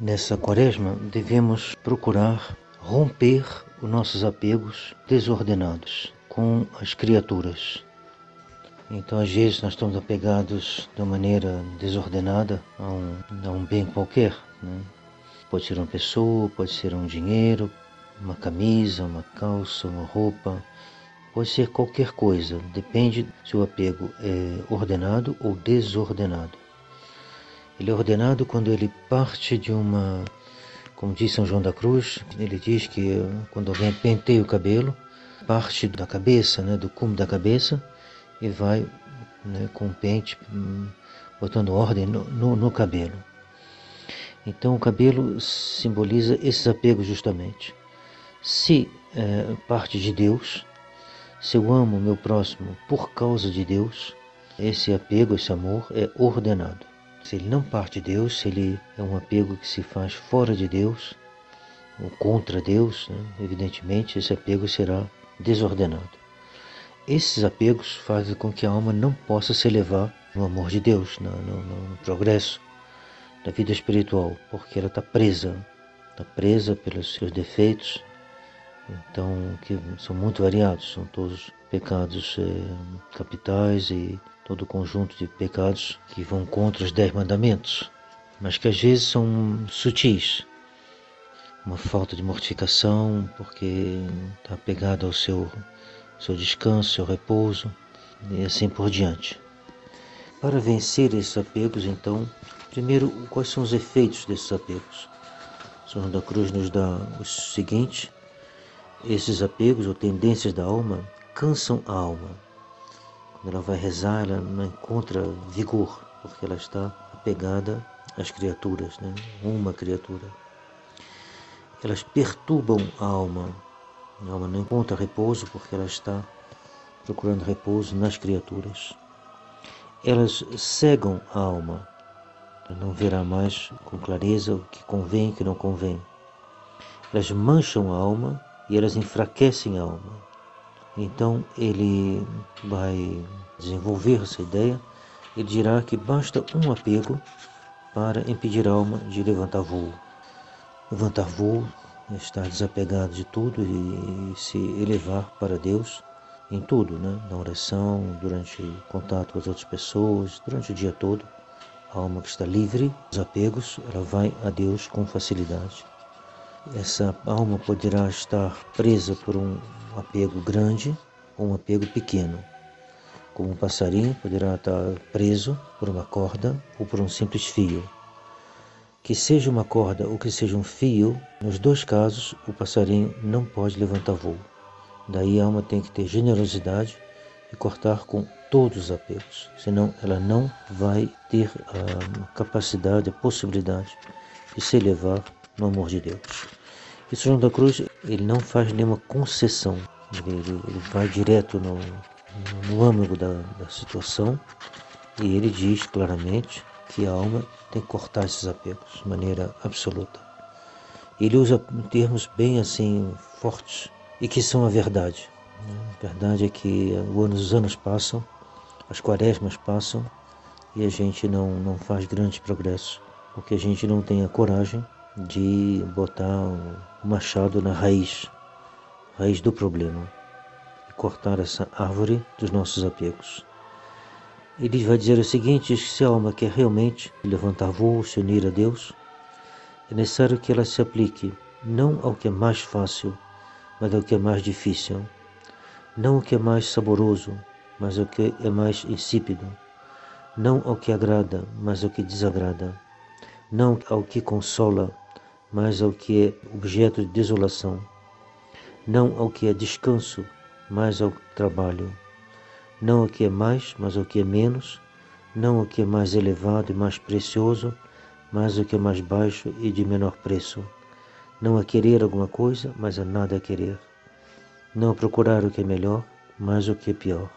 nessa quaresma devemos procurar romper os nossos apegos desordenados com as criaturas. Então, às vezes, nós estamos apegados de uma maneira desordenada a um, a um bem qualquer. Né? Pode ser uma pessoa, pode ser um dinheiro, uma camisa, uma calça, uma roupa, pode ser qualquer coisa, depende se o apego é ordenado ou desordenado. Ele é ordenado quando ele parte de uma, como diz São João da Cruz, ele diz que quando alguém penteia o cabelo, parte da cabeça, né, do cume da cabeça, e vai né, com o pente hum, botando ordem no, no, no cabelo. Então o cabelo simboliza esses apegos justamente. Se é, parte de Deus, se eu amo o meu próximo por causa de Deus, esse apego, esse amor é ordenado. Se ele não parte de Deus, se ele é um apego que se faz fora de Deus, ou contra Deus, né, evidentemente esse apego será desordenado. Esses apegos fazem com que a alma não possa se elevar no amor de Deus, no, no, no progresso, da vida espiritual, porque ela está presa, está presa pelos seus defeitos, então que são muito variados, são todos pecados é, capitais e todo o conjunto de pecados que vão contra os dez mandamentos, mas que às vezes são sutis, uma falta de mortificação, porque está apegado ao seu, seu descanso, seu repouso e assim por diante. Para vencer esses apegos, então, Primeiro, quais são os efeitos desses apegos? São João da Cruz nos dá o seguinte: esses apegos ou tendências da alma cansam a alma. Ela vai rezar, ela não encontra vigor, porque ela está apegada às criaturas, né? uma criatura. Elas perturbam a alma. A alma não encontra repouso porque ela está procurando repouso nas criaturas. Elas cegam a alma não verá mais com clareza o que convém e o que não convém. Elas mancham a alma e elas enfraquecem a alma. Então ele vai desenvolver essa ideia. Ele dirá que basta um apego para impedir a alma de levantar voo. Levantar voo é estar desapegado de tudo e se elevar para Deus em tudo, né? na oração, durante contato com as outras pessoas, durante o dia todo. A alma que está livre dos apegos, ela vai a Deus com facilidade. Essa alma poderá estar presa por um apego grande ou um apego pequeno. Como um passarinho poderá estar preso por uma corda ou por um simples fio. Que seja uma corda ou que seja um fio, nos dois casos o passarinho não pode levantar voo. Daí a alma tem que ter generosidade e cortar com todos os apegos, senão ela não vai ter a capacidade, a possibilidade de se elevar no amor de Deus. E São João da Cruz, ele não faz nenhuma concessão, ele, ele vai direto no, no âmago da, da situação e ele diz claramente que a alma tem que cortar esses apegos de maneira absoluta. Ele usa termos bem assim fortes e que são a verdade. A verdade é que os anos passam, as quaresmas passam e a gente não, não faz grandes progressos, porque a gente não tem a coragem de botar o machado na raiz, raiz do problema, cortar essa árvore dos nossos apegos. Ele vai dizer o seguinte: se a alma quer realmente levantar voo, se unir a Deus, é necessário que ela se aplique não ao que é mais fácil, mas ao que é mais difícil. Não o que é mais saboroso, mas o que é mais insípido, não ao que agrada, mas ao que desagrada, não ao que consola, mas ao que é objeto de desolação, não ao que é descanso, mas ao trabalho, não ao que é mais, mas ao que é menos, não ao que é mais elevado e mais precioso, mas ao que é mais baixo e de menor preço, não a querer alguma coisa, mas a nada a querer. Não procurar o que é melhor, mas o que é pior.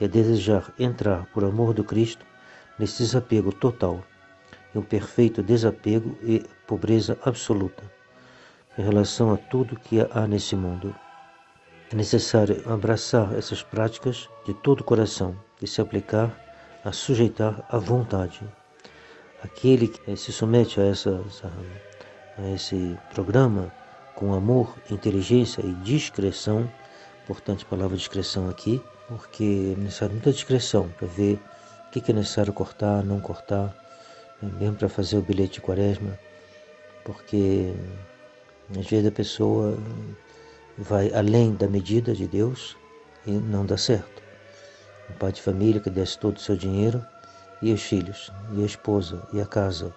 É desejar entrar, por amor do Cristo, nesse desapego total, em um perfeito desapego e pobreza absoluta em relação a tudo que há nesse mundo. É necessário abraçar essas práticas de todo o coração e se aplicar a sujeitar à vontade, aquele que se submete a, essa, a esse programa com amor, inteligência e discreção, importante palavra discreção aqui, porque é necessário muita discreção para ver o que é necessário cortar, não cortar, né, mesmo para fazer o bilhete de quaresma, porque às vezes a pessoa vai além da medida de Deus e não dá certo. Um pai de família que desce todo o seu dinheiro e os filhos, e a esposa, e a casa.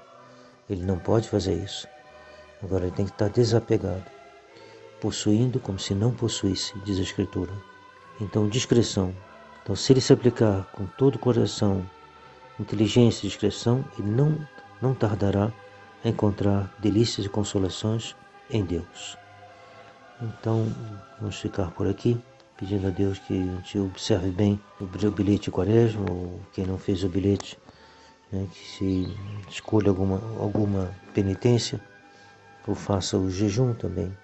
Ele não pode fazer isso. Agora ele tem que estar desapegado, possuindo como se não possuísse, diz a Escritura. Então, discreção. Então, se ele se aplicar com todo o coração, inteligência e discreção, ele não, não tardará a encontrar delícias e consolações em Deus. Então, vamos ficar por aqui, pedindo a Deus que a gente observe bem o bilhete de quaresma, ou quem não fez o bilhete, né, que se escolha alguma, alguma penitência, ou faça o jejum também.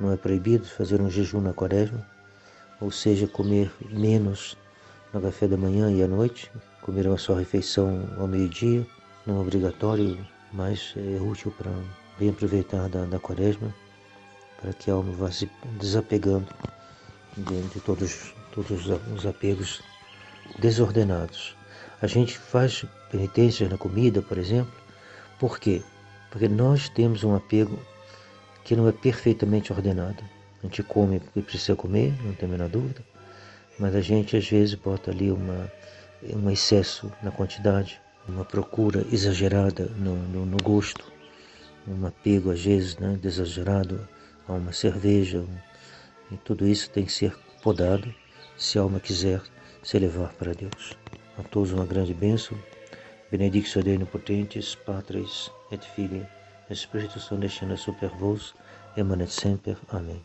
Não é proibido fazer um jejum na quaresma, ou seja, comer menos no café da manhã e à noite, comer uma só refeição ao meio-dia, não é obrigatório, mas é útil para bem aproveitar da, da quaresma para que a alma vá se desapegando de, todos, todos os apegos desordenados. A gente faz penitências na comida, por exemplo, por quê? Porque nós temos um apego que não é perfeitamente ordenado. A gente come porque precisa comer, não tem a menor dúvida, mas a gente às vezes bota ali uma, um excesso na quantidade, uma procura exagerada no, no, no gosto, um apego às vezes né, exagerado a uma cerveja. E tudo isso tem que ser podado se a alma quiser se elevar para Deus. A todos uma grande bênção. Benedictio Dei Potentes, Patris et Filii, et Spiritus Sancti super vos, emanet semper. Amém.